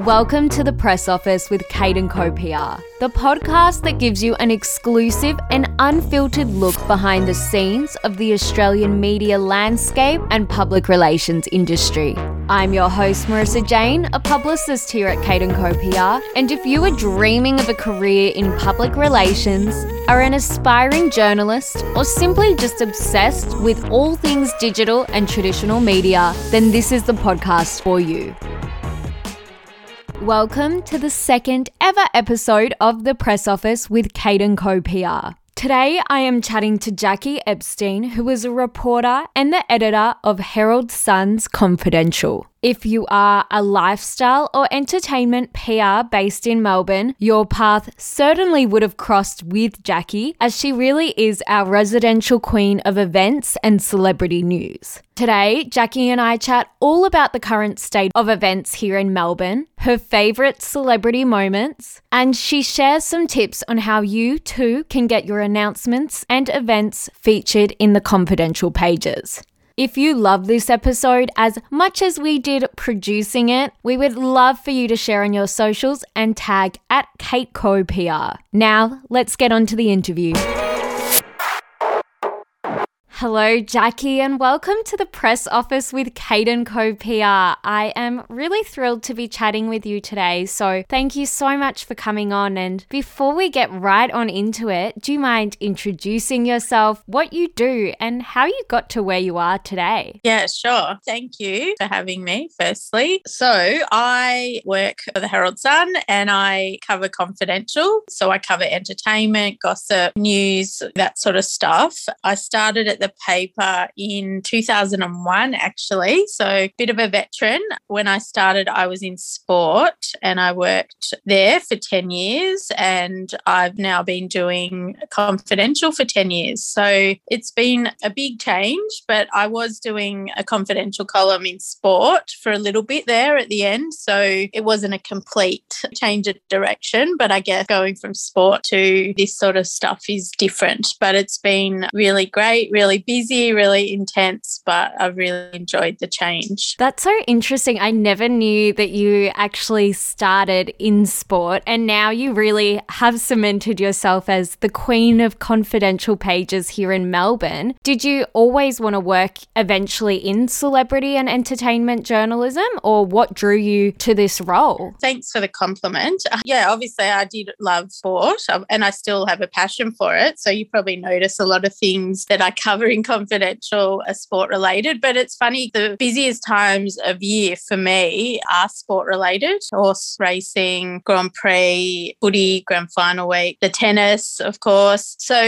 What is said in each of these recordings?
Welcome to the press office with Kate and Co PR, the podcast that gives you an exclusive and unfiltered look behind the scenes of the Australian media landscape and public relations industry. I'm your host, Marisa Jayne, a publicist here at Kate and Co PR, and if you are dreaming of a career in public relations, are an aspiring journalist, or simply just obsessed with all things digital and traditional media, then this is the podcast for you. Welcome to the second ever episode of The Press Office with Kate and Co PR. Today, I am chatting to Jackie Epstein, who is a reporter and the editor of Herald Sun's Confidential. If you are a lifestyle or entertainment PR based in Melbourne, your path certainly would have crossed with Jackie, as she really is our residential queen of events and celebrity news. Today, Jackie and I chat all about the current state of events here in Melbourne, her favourite celebrity moments, and she shares some tips on how you too can get your announcements and events featured in the confidential pages. If you love this episode as much as we did producing it, we would love for you to share on your socials and tag at Kate Co PR. Now, let's get on to the interview. Hello, Jackie, and welcome to the press office with and Co PR. I am really thrilled to be chatting with you today. So, thank you so much for coming on. And before we get right on into it, do you mind introducing yourself, what you do, and how you got to where you are today? Yeah, sure. Thank you for having me, firstly. So, I work for the Herald Sun and I cover confidential. So, I cover entertainment, gossip, news, that sort of stuff. I started at the the paper in 2001, actually. So, bit of a veteran. When I started, I was in sport and I worked there for 10 years. And I've now been doing confidential for 10 years. So, it's been a big change, but I was doing a confidential column in sport for a little bit there at the end. So, it wasn't a complete change of direction, but I guess going from sport to this sort of stuff is different. But it's been really great, really really busy, really intense, but I've really enjoyed the change. That's so interesting. I never knew that you actually started in sport and now you really have cemented yourself as the queen of confidential pages here in Melbourne. Did you always want to work eventually in celebrity and entertainment journalism or what drew you to this role? Thanks for the compliment. Yeah, obviously I did love sport um, and I still have a passion for it. So you probably notice a lot of things that I cover in confidential are sport related. But it's funny, the busiest times of year for me are sport related horse racing, Grand Prix, footy, grand final week, the tennis, of course. So,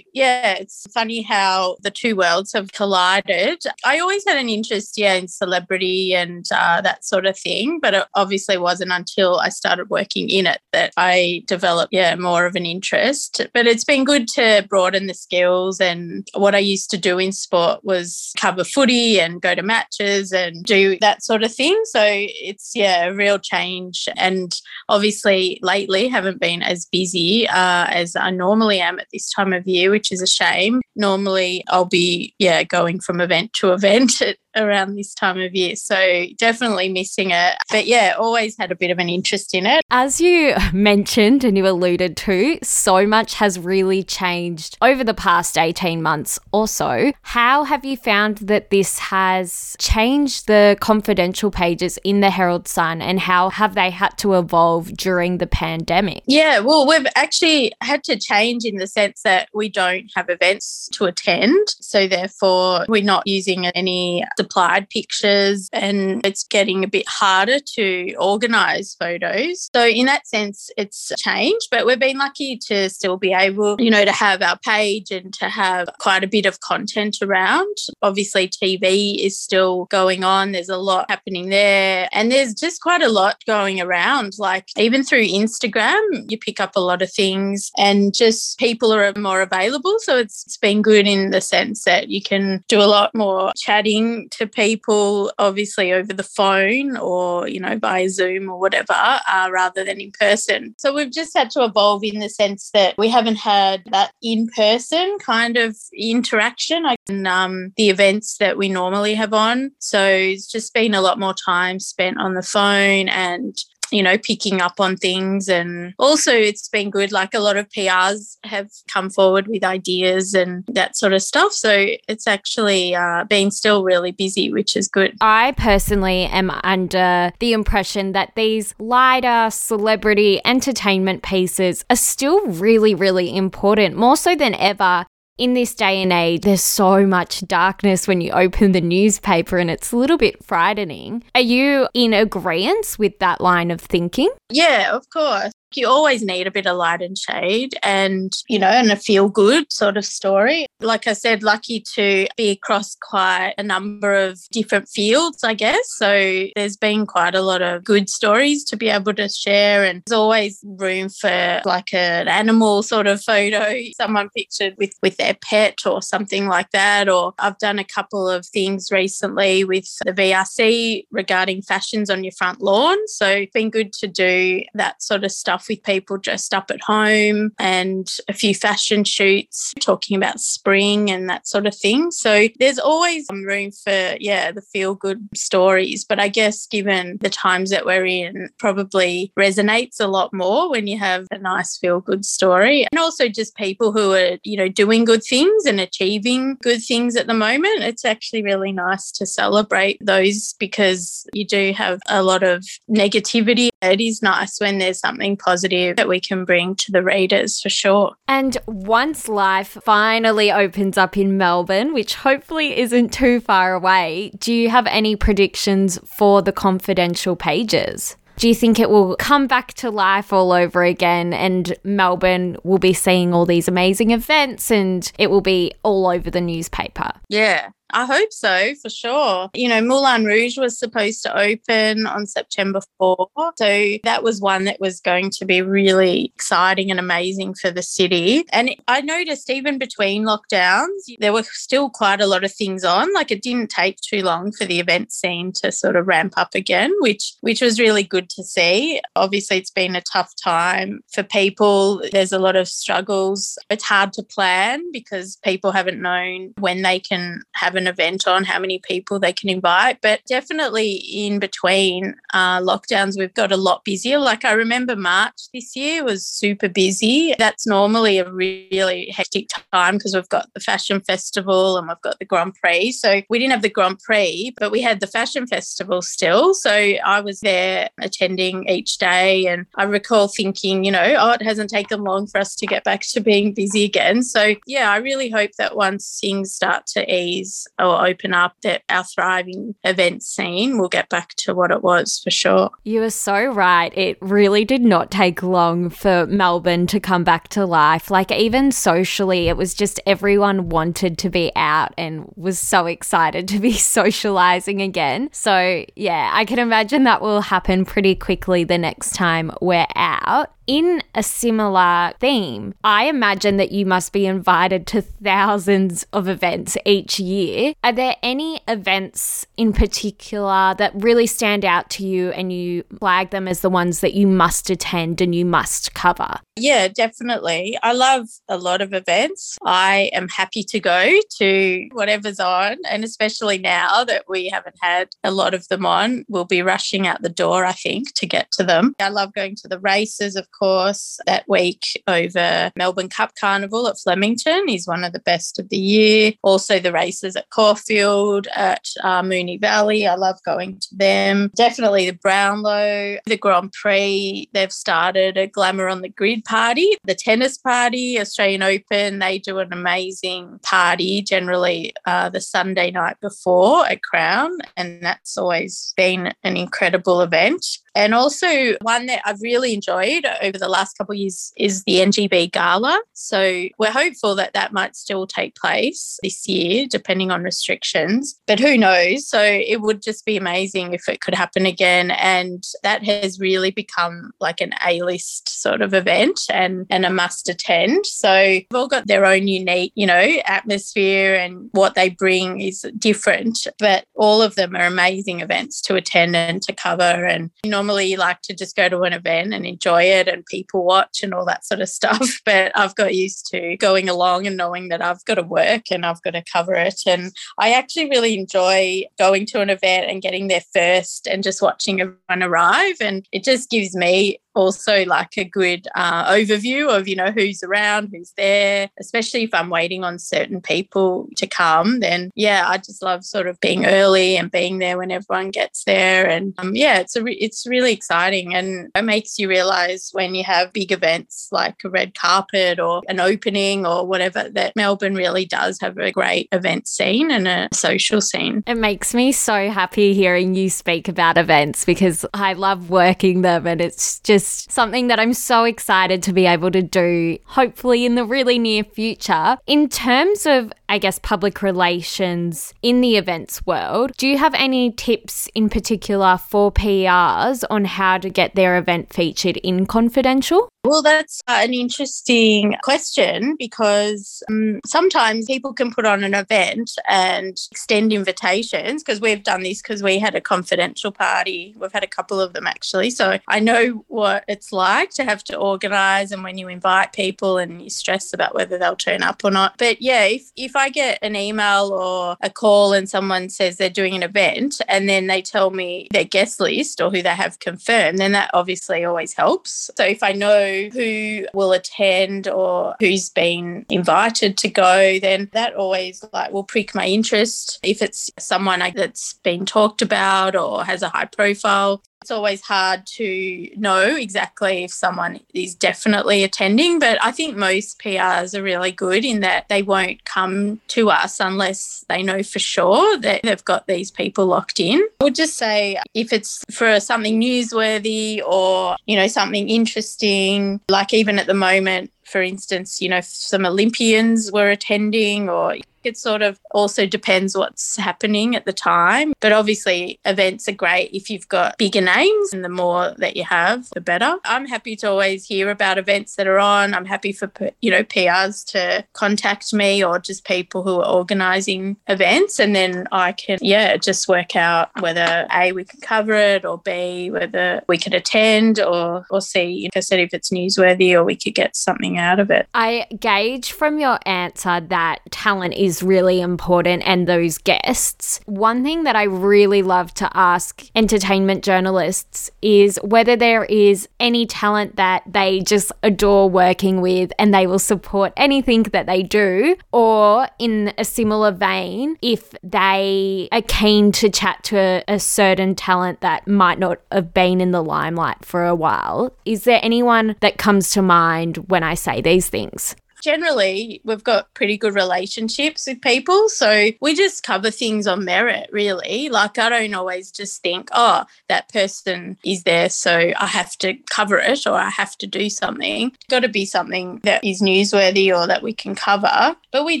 yeah, it's funny how the two worlds have collided. I always had an interest, yeah, in celebrity and uh, that sort of thing. But it obviously wasn't until I started working in it that I developed, yeah, more of an interest. But it's been good to broaden the skills and what I used to to do in sport was cover footy and go to matches and do that sort of thing. So it's, yeah, a real change. And obviously, lately, haven't been as busy uh, as I normally am at this time of year, which is a shame. Normally, I'll be, yeah, going from event to event at around this time of year. So definitely missing it. But yeah, always had a bit of an interest in it. As you mentioned and you alluded to, so much has really changed over the past 18 months or so. How have you found that this has changed the confidential pages in the Herald Sun and how have they had to evolve during the pandemic? Yeah, well, we've actually had to change in the sense that we don't have events to attend. So therefore, we're not using any supplied pictures and it's getting a bit harder to organize photos. So in that sense, it's changed, but we've been lucky to still be able, you know, to have our page and to have quite a bit of content around. Obviously, TV is still going on. There's a lot happening there. And there's just quite a lot going around. Like even through Instagram, you pick up a lot of things and just people are more available. So it's, it's been good in the sense that you can do a lot more chatting to people, obviously over the phone or, you know, via Zoom or whatever, uh, rather than in person. So we've just had to evolve in the sense that we haven't had that in person kind of interaction and um, the events that we normally have on. So it's just been a lot more time spent on the phone and you know, picking up on things. And also, it's been good. Like a lot of PRs have come forward with ideas and that sort of stuff. So it's actually uh, been still really busy, which is good. I personally am under the impression that these lighter celebrity entertainment pieces are still really, really important, more so than ever in this day and age, there's so much darkness when you open the newspaper and it's a little bit frightening. Are you in agreement with that line of thinking? Yeah, of course you always need a bit of light and shade and, you know, and a feel good sort of story. Like I said, lucky to be across quite a number of different fields, I guess. So there's been quite a lot of good stories to be able to share. And there's always room for like an animal sort of photo, someone pictured with, with their pet or something like that. Or I've done a couple of things recently with the VRC regarding fashions on your front lawn. So it's been good to do that sort of stuff with people dressed up at home and a few fashion shoots talking about spring and that sort of thing. So there's always room for, yeah, the feel good stories. But I guess given the times that we're in, probably resonates a lot more when you have a nice feel good story. And also just people who are, you know, doing good things and achieving good things at the moment. It's actually really nice to celebrate those because you do have a lot of negativity. It is nice when there's something positive positive that we can bring to the readers for sure. And once life finally opens up in Melbourne, which hopefully isn't too far away, do you have any predictions for the confidential pages? Do you think it will come back to life all over again and Melbourne will be seeing all these amazing events and it will be all over the newspaper? Yeah, I hope so, for sure. You know, Moulin Rouge was supposed to open on September 4. So that was one that was going to be really exciting and amazing for the city. And I noticed even between lockdowns, there were still quite a lot of things on. Like it didn't take too long for the event scene to sort of ramp up again, which which was really good to see. Obviously, it's been a tough time for people. There's a lot of struggles. It's hard to plan because people haven't known when they can have an an event on how many people they can invite. But definitely in between uh, lockdowns, we've got a lot busier. Like I remember March this year was super busy. That's normally a really hectic time because we've got the fashion festival and we've got the Grand Prix. So we didn't have the Grand Prix, but we had the fashion festival still. So I was there attending each day. And I recall thinking, you know, oh, it hasn't taken long for us to get back to being busy again. So yeah, I really hope that once things start to ease, or open up, that our thriving event scene will get back to what it was for sure. You are so right. It really did not take long for Melbourne to come back to life. Like, even socially, it was just everyone wanted to be out and was so excited to be socializing again. So, yeah, I can imagine that will happen pretty quickly the next time we're out in a similar theme, I imagine that you must be invited to thousands of events each year. Are there any events in particular that really stand out to you and you flag them as the ones that you must attend and you must cover? Yeah, definitely. I love a lot of events. I am happy to go to whatever's on, and especially now that we haven't had a lot of them on, we'll be rushing out the door, I think, to get to them. I love going to the races, of course, that week over Melbourne Cup Carnival at Flemington is one of the best of the year. Also, the races at Caulfield, at uh, Moonee Valley. I love going to them. Definitely the Brownlow, the Grand Prix. They've started a Glamour on the Grid party, the tennis party, Australian Open. They do an amazing party, generally uh, the Sunday night before at Crown, and that's always been an incredible event. And also, one that I've really enjoyed over the last couple of years is the NGV Gala. So, we're hopeful that that might still take place this year, depending on restrictions. But who knows? So, it would just be amazing if it could happen again. And that has really become like an A list sort of event and, and a must attend. So, they've all got their own unique, you know, atmosphere and what they bring is different. But all of them are amazing events to attend and to cover. And you know, normally like to just go to an event and enjoy it and people watch and all that sort of stuff. But I've got used to going along and knowing that I've got to work and I've got to cover it. And I actually really enjoy going to an event and getting there first and just watching everyone arrive. And it just gives me also like a good uh, overview of you know who's around who's there. Especially if i'm waiting on certain people to come then yeah i just love sort of being early and being there when everyone gets there. And um, yeah it's a re- it's really exciting. And it makes you realize when you have big events like a red carpet or an opening or whatever that melbourne really does have a great event scene and a social scene. It makes me so happy hearing you speak about events because i love working them and it's just just something that I'm so excited to be able to do, hopefully in the really near future. In terms of, I guess, public relations in the events world, do you have any tips in particular for PRs on how to get their event featured in Confidential? Well, that's an interesting question because um, sometimes people can put on an event and extend invitations because we've done this because we had a confidential party. We've had a couple of them actually. So I know what it's like to have to organize and when you invite people and you stress about whether they'll turn up or not. But yeah, if, if I get an email or a call and someone says they're doing an event and then they tell me their guest list or who they have confirmed, then that obviously always helps. So if I know who will attend or who's been invited to go, then that always like will prick my interest. If it's someone that's been talked about or has a high profile, it's always hard to know exactly if someone is definitely attending, but I think most PRs are really good in that they won't come to us unless they know for sure that they've got these people locked in. I would just say if it's for something newsworthy or, you know, something interesting, like even at the moment, for instance, you know, some Olympians were attending or it sort of also depends what's happening at the time. But obviously, events are great if you've got bigger names, and the more that you have, the better. I'm happy to always hear about events that are on. I'm happy for you know PRs to contact me or just people who are organising events, and then I can yeah just work out whether a we can cover it or b whether we could attend or or see like I said if it's newsworthy or we could get something out of it. I gauge from your answer that talent is is really important and those guests. One thing that I really love to ask entertainment journalists is whether there is any talent that they just adore working with and they will support anything that they do, or in a similar vein, if they are keen to chat to a, a certain talent that might not have been in the limelight for a while. Is there anyone that comes to mind when I say these things? Generally we've got pretty good relationships with people. So we just cover things on merit, really. Like I don't always just think, oh, that person is there, so I have to cover it or I have to do something. It's got to be something that is newsworthy or that we can cover. But we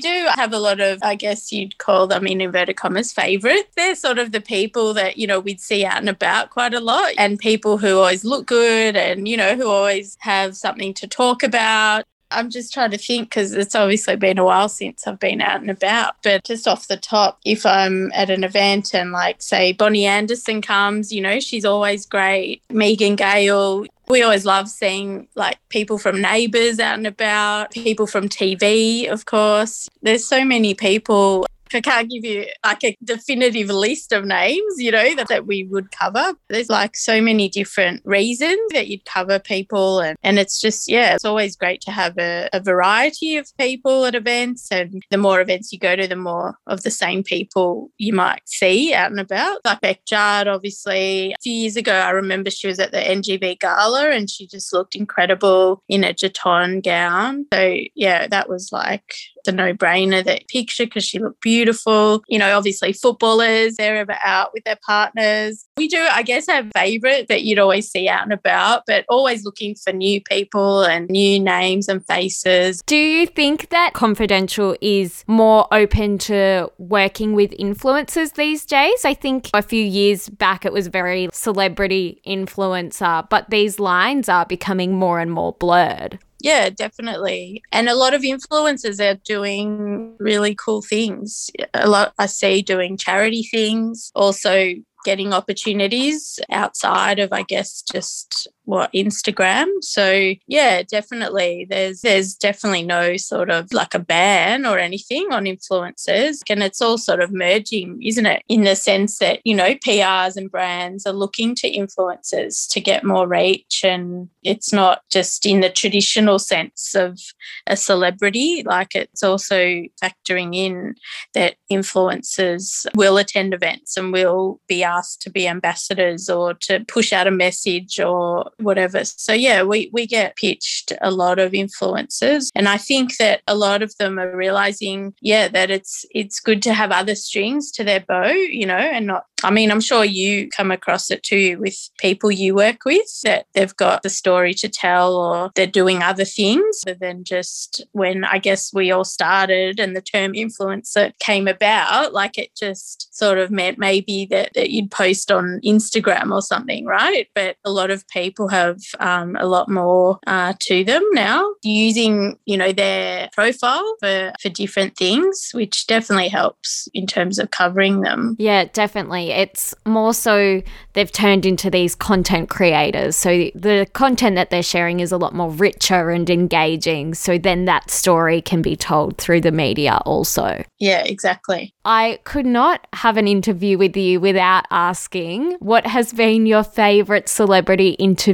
do have a lot of, I guess you'd call them in inverted commas, favourites. They're sort of the people that, you know, we'd see out and about quite a lot and people who always look good and, you know, who always have something to talk about. I'm just trying to think because it's obviously been a while since I've been out and about. But just off the top, if I'm at an event and, like, say, Bonnie Anderson comes, you know, she's always great. Megan Gale, we always love seeing like people from neighbours out and about, people from TV, of course. There's so many people I can't give you like a definitive list of names, you know, that, that we would cover. There's like so many different reasons that you'd cover people. And, and it's just, yeah, it's always great to have a, a variety of people at events. And the more events you go to, the more of the same people you might see out and about. Like Bec Judd, obviously. A few years ago, I remember she was at the NGV Gala and she just looked incredible in a J'Aton gown. So, yeah, that was like a no brainer that picture because she looked beautiful. You know, obviously footballers, they're ever out with their partners. We do, I guess, have favourite that you'd always see out and about, but always looking for new people and new names and faces. Do you think that Confidential is more open to working with influencers these days? I think a few years back it was very celebrity influencer, but these lines are becoming more and more blurred. Yeah, definitely. And a lot of influencers are doing really cool things. A lot I see doing charity things, also getting opportunities outside of, I guess, just what Instagram. So yeah, definitely there's there's definitely no sort of like a ban or anything on influencers. And it's all sort of merging, isn't it? In the sense that, you know, PRs and brands are looking to influencers to get more reach and it's not just in the traditional sense of a celebrity, like it's also factoring in that influencers will attend events and will be asked to be ambassadors or to push out a message or whatever. So yeah, we we get pitched a lot of influences, and I think that a lot of them are realizing, yeah, that it's it's good to have other strings to their bow, you know, and not. I mean, I'm sure you come across it too with people you work with that they've got the story to tell or they're doing other things than just when I guess we all started and the term influencer came about, like it just sort of meant maybe that, that you'd post on Instagram or something, right? But a lot of people have um, a lot more uh, to them now, using you know their profile for for different things, which definitely helps in terms of covering them. Yeah, definitely. It's more so they've turned into these content creators, so the content that they're sharing is a lot more richer and engaging. So then that story can be told through the media also. Yeah, exactly. I could not have an interview with you without asking what has been your favorite celebrity interview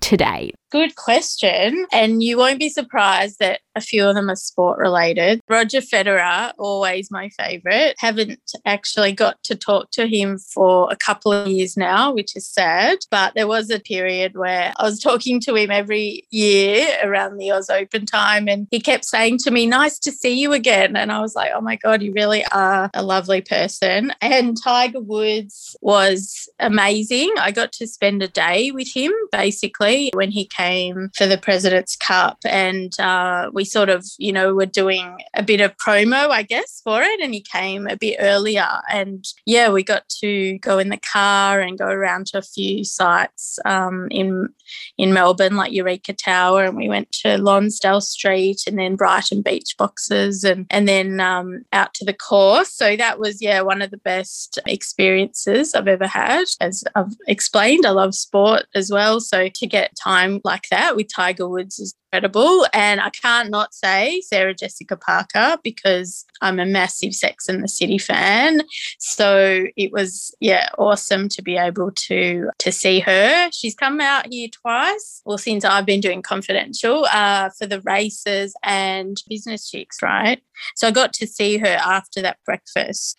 to date. Good question. And you won't be surprised that a few of them are sport related. Roger Federer, always my favorite. Haven't actually got to talk to him for a couple of years now, which is sad. But there was a period where I was talking to him every year around the Oz Open time, and he kept saying to me, Nice to see you again. And I was like, Oh my God, you really are a lovely person. And Tiger Woods was amazing. I got to spend a day with him basically when he came came for the President's Cup, and uh, we sort of, you know, were doing a bit of promo, I guess, for it. And he came a bit earlier, and yeah, we got to go in the car and go around to a few sites um, in in Melbourne, like Eureka Tower, and we went to Lonsdale Street, and then Brighton Beach Boxes, and and then um, out to the course. So that was yeah one of the best experiences I've ever had. As I've explained, I love sport as well, so to get time like that with Tiger Woods is incredible. And I can't not say Sarah Jessica Parker because I'm a massive Sex and the City fan. So it was, yeah, awesome to be able to to see her. She's come out here twice, well, since I've been doing confidential uh, for the races and business chicks, right? So I got to see her after that breakfast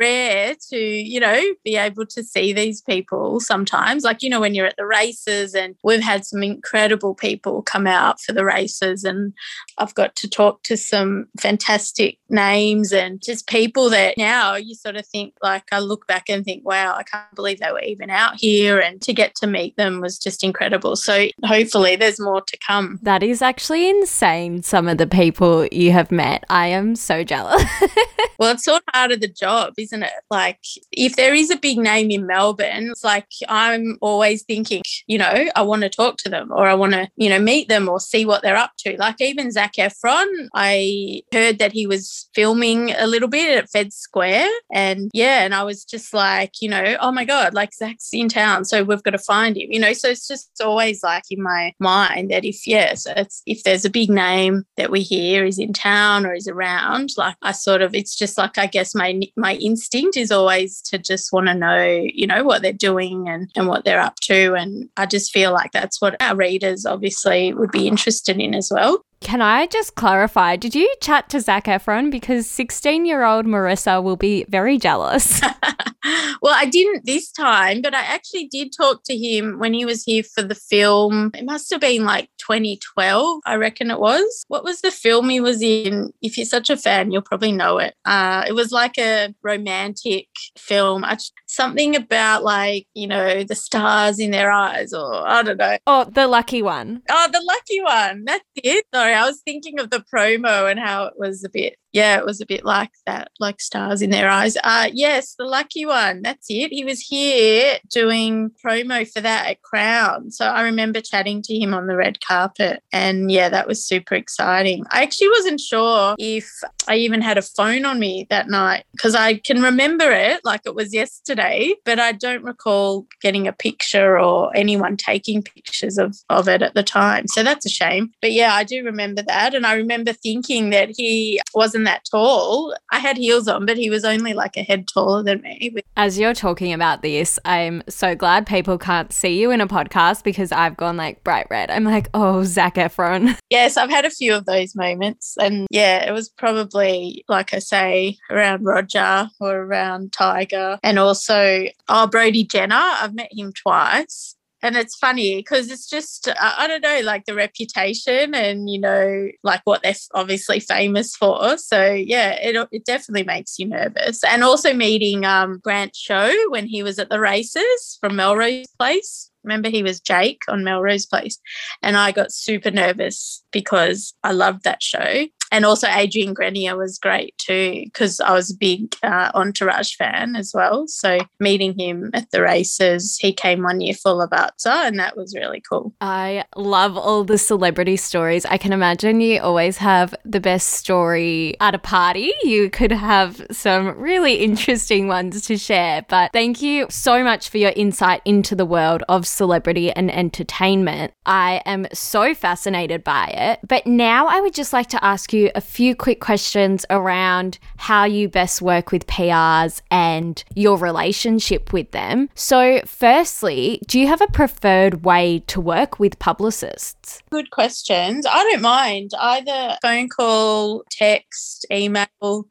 rare to, you know, be able to see these people sometimes. Like, you know, when you're at the races, and we've had some incredible people come out for the races, and I've got to talk to some fantastic names and just people that now you sort of think, like, I look back and think, wow, I can't believe they were even out here. And to get to meet them was just incredible. So hopefully there's more to come. That is actually insane, some of the people you have met. I am so jealous. well, it's all part of the job isn't it? Like, if there is a big name in Melbourne, it's like I'm always thinking, you know, I want to talk to them or I want to, you know, meet them or see what they're up to. Like, even Zac Efron, I heard that he was filming a little bit at Fed Square. And yeah, and I was just like, you know, oh my God, like Zac's in town. So we've got to find him, you know. So it's just always like in my mind that if, yes, it's, if there's a big name that we hear is in town or is around, like I sort of, it's just like, I guess my, my instinct is always to just want to know, you know, what they're doing and, and what they're up to. And I just feel like that's what our readers obviously would be interested in as well. Can I just clarify? Did you chat to Zac Efron? Because 16 year old Marisa will be very jealous. well, I didn't this time, but I actually did talk to him when he was here for the film. It must have been like 2012, I reckon it was. What was the film he was in? If you're such a fan, you'll probably know it. Uh, it was like a romantic film. Something about like, you know, the stars in their eyes, or I don't know. Oh, the lucky one. Oh, the lucky one. That's it. Sorry, I was thinking of the promo and how it was a bit yeah, it was a bit like that, like stars in their eyes. Uh, yes, the lucky one. That's it. He was here doing promo for that at Crown. So I remember chatting to him on the red carpet. And yeah, that was super exciting. I actually wasn't sure if I even had a phone on me that night because I can remember it like it was yesterday, but I don't recall getting a picture or anyone taking pictures of, of it at the time. So that's a shame. But yeah, I do remember that. And I remember thinking that he wasn't that tall. I had heels on, but he was only like a head taller than me. As you're talking about this, I'm so glad people can't see you in a podcast because I've gone like bright red. I'm like, oh, Zac Efron. Yes, I've had a few of those moments. And yeah, it was probably, like I say, around Roger or around Tiger. And also, oh, Brody Jenner. I've met him twice and it's funny because it's just I don't know like the reputation and you know like what they're obviously famous for. So yeah it, it definitely makes you nervous. And also meeting um Grant Show when he was at the races from Melrose Place. Remember he was Jake on Melrose Place. And I got super nervous because I loved that show and also Adrian Grenier was great too because I was a big uh, Entourage fan as well. So meeting him at the races, he came one year for Lavazza, and that was really cool. I love all the celebrity stories. I can imagine you always have the best story at a party. You could have some really interesting ones to share. But thank you so much for your insight into the world of celebrity and entertainment. I am so fascinated by it. But now I would just like to ask you a few quick questions around how you best work with PRs and your relationship with them. So, firstly, do you have a preferred way to work with publicists? Good questions. I don't mind either phone call, text, email.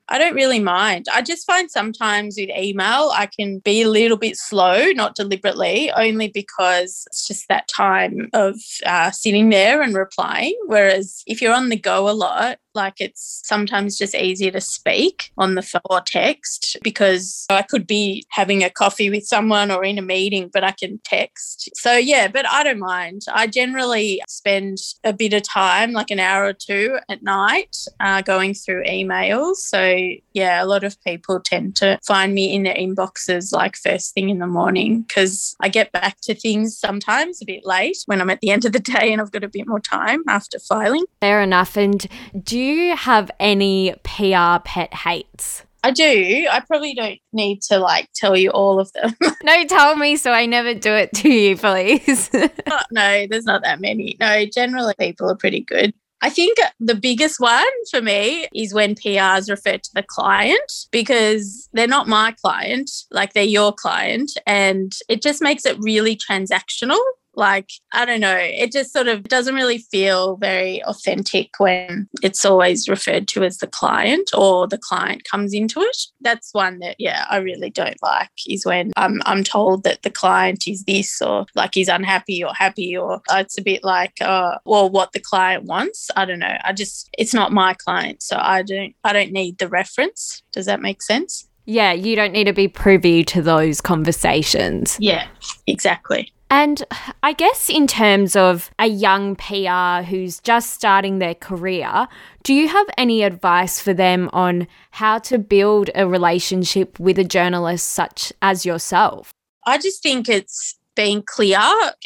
I don't really mind. I just find sometimes with email, I can be a little bit slow, not deliberately, only because it's just that time of uh, sitting there and replying. Whereas if you're on the go a lot, like it's sometimes just easier to speak on the phone or text because I could be having a coffee with someone or in a meeting, but I can text. So, yeah, but I don't mind. I generally spend a bit of time, like an hour or two at night, uh, going through emails. So, yeah, a lot of people tend to find me in their inboxes like first thing in the morning because I get back to things sometimes a bit late when I'm at the end of the day and I've got a bit more time after filing. Fair enough. And do you have any PR pet hates? I do. I probably don't need to like tell you all of them. no, tell me so I never do it to you, please. no, there's not that many. No, generally people are pretty good. I think the biggest one for me is when PRs refer to the client because they're not my client, like they're your client. And it just makes it really transactional. Like, I don't know, it just sort of doesn't really feel very authentic when it's always referred to as the client or the client comes into it. That's one that, yeah, I really don't like is when I'm, I'm told that the client is this or like he's unhappy or happy or it's a bit like, uh, well, what the client wants. I don't know. I just, it's not my client. So I don't, I don't need the reference. Does that make sense? Yeah, you don't need to be privy to those conversations. Yeah, exactly. And I guess, in terms of a young PR who's just starting their career, do you have any advice for them on how to build a relationship with a journalist such as yourself? I just think it's being clear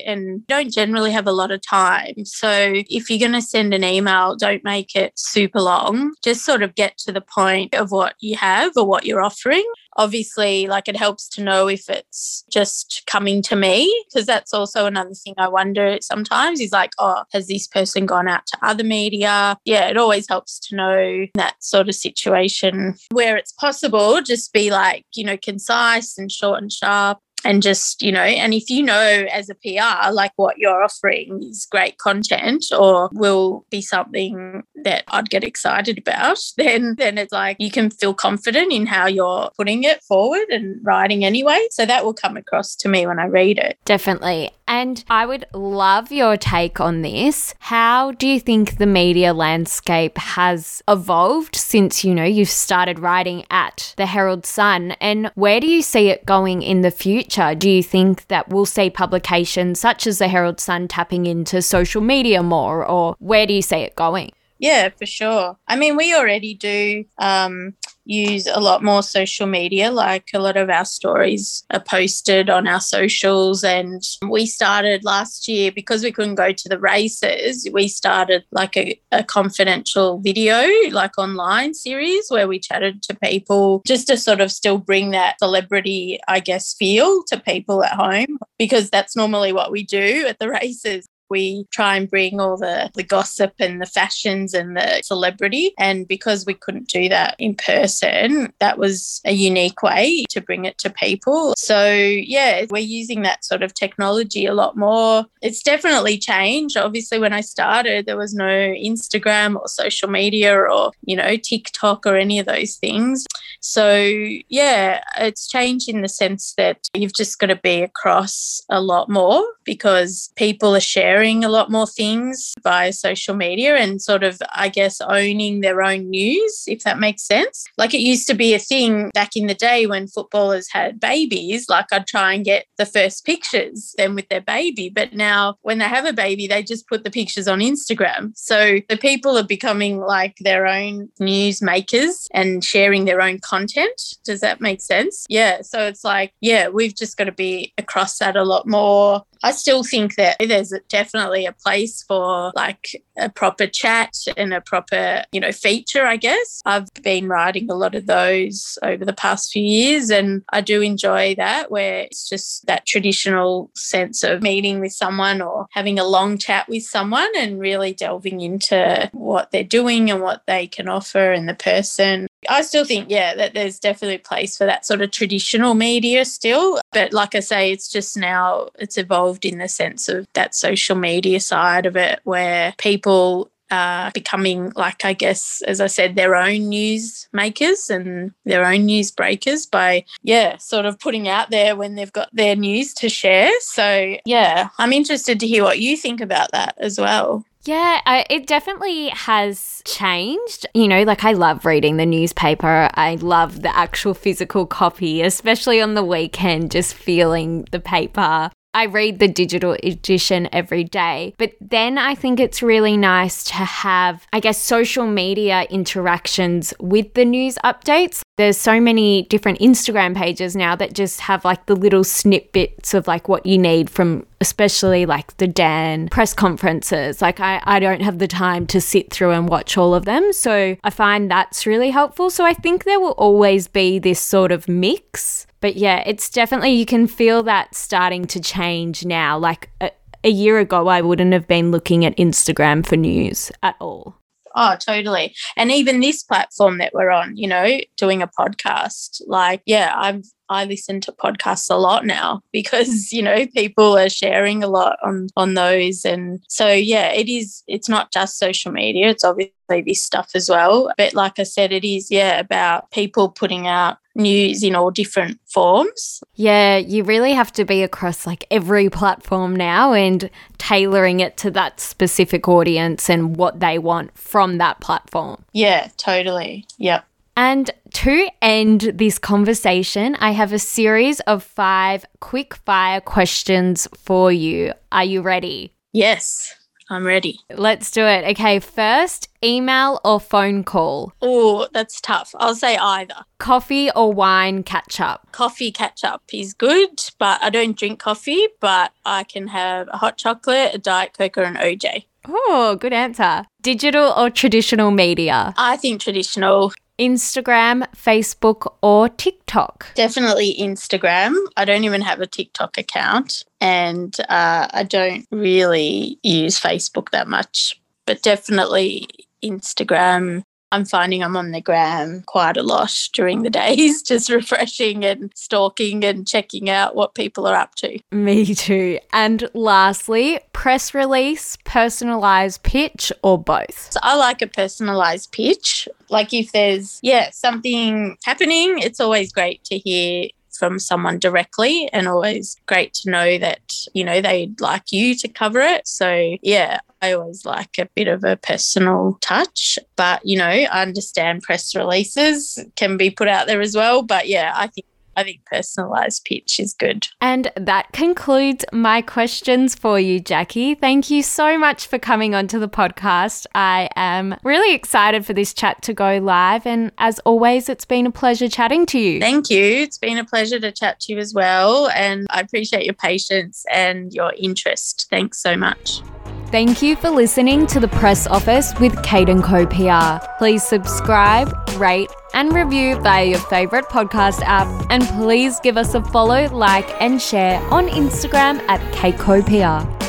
and don't generally have a lot of time. So if you're going to send an email, don't make it super long. Just sort of get to the point of what you have or what you're offering. Obviously, like it helps to know if it's just coming to me, because that's also another thing I wonder sometimes is like, oh, has this person gone out to other media? Yeah, it always helps to know that sort of situation where it's possible, just be like, you know, concise and short and sharp and just you know and if you know as a pr like what you're offering is great content or will be something that i'd get excited about then then it's like you can feel confident in how you're putting it forward and writing anyway so that will come across to me when i read it definitely and I would love your take on this. How do you think the media landscape has evolved since, you know, you've started writing at the Herald Sun? And where do you see it going in the future? Do you think that we'll see publications such as the Herald Sun tapping into social media more, or where do you see it going? Yeah, for sure. I mean, we already do um, use a lot more social media. Like a lot of our stories are posted on our socials. And we started last year because we couldn't go to the races, we started like a, a confidential video, like online series where we chatted to people just to sort of still bring that celebrity, I guess, feel to people at home because that's normally what we do at the races we try and bring all the, the gossip and the fashions and the celebrity. And because we couldn't do that in person, that was a unique way to bring it to people. So, yeah, we're using that sort of technology a lot more. It's definitely changed. Obviously, when I started, there was no Instagram or social media or, you know, TikTok or any of those things. So, yeah, it's changed in the sense that you've just got to be across a lot more because people are sharing a lot more things via social media and sort of, I guess, owning their own news, if that makes sense. Like it used to be a thing back in the day when footballers had babies, like I'd try and get the first pictures then with their baby. But now when they have a baby, they just put the pictures on Instagram. So the people are becoming like their own news makers and sharing their own content. Does that make sense? Yeah. So it's like, yeah, we've just got to be across that a lot more. I still think that there's definitely a place for like a proper chat and a proper, you know, feature, I guess. I've been writing a lot of those over the past few years and I do enjoy that where it's just that traditional sense of meeting with someone or having a long chat with someone and really delving into what they're doing and what they can offer and the person I still think, yeah, that there's definitely a place for that sort of traditional media still. But like I say, it's just now it's evolved in the sense of that social media side of it where people are becoming like I guess as I said their own news makers and their own news breakers by yeah sort of putting out there when they've got their news to share so yeah I'm interested to hear what you think about that as well yeah, I, it definitely has changed. You know, like I love reading the newspaper. I love the actual physical copy, especially on the weekend, just feeling the paper. I read the digital edition every day, but then I think it's really nice to have, I guess, social media interactions with the news updates. There's so many different Instagram pages now that just have like the little snippets of like what you need from, especially like the Dan press conferences. Like, I, I don't have the time to sit through and watch all of them. So I find that's really helpful. So I think there will always be this sort of mix but yeah, it's definitely, you can feel that starting to change now. Like a, a year ago, I wouldn't have been looking at Instagram for news at all. Oh, totally. And even this platform that we're on, you know, doing a podcast, like, yeah, I've I listen to podcasts a lot now because you know people are sharing a lot on on those and so yeah it is it's not just social media it's obviously this stuff as well but like I said it is yeah about people putting out news in all different forms. Yeah, you really have to be across like every platform now and tailoring it to that specific audience and what they want from that platform. Yeah, totally. Yep. And to end this conversation, I have a series of five quick fire questions for you. Are you ready? Yes. I'm ready. Let's do it. Okay, first, email or phone call? Oh, that's tough. I'll say either. Coffee or wine catch up? Coffee catch up is good, but I don't drink coffee, but I can have a hot chocolate, a Diet Coke, or an OJ. Oh, good answer. Digital or traditional media? I think traditional. Instagram, Facebook, or TikTok? Definitely Instagram. I don't even have a TikTok account and uh, I don't really use Facebook that much, but definitely Instagram, I'm finding I'm on the gram quite a lot during the days, just refreshing and stalking and checking out what people are up to. Me too. And lastly, press release, personalized pitch, or both? So I like a personalized pitch. Like if there's, yeah, something happening, it's always great to hear from someone directly and always great to know that you know they'd like you to cover it so yeah I always like a bit of a personal touch, but you know, I understand press releases can be put out there as well. But yeah, I think I think personalized pitch is good. And that concludes my questions for you, Jackie. Thank you so much for coming onto the podcast. I am really excited for this chat to go live. And as always, it's been a pleasure chatting to you. Thank you. It's been a pleasure to chat to you as well. And I appreciate your patience and your interest. Thanks so much. Thank you for listening to the Press Office with Kate and Co PR. Please subscribe, rate, and review via your favorite podcast app. And please give us a follow, like, and share on Instagram at KateCoPR.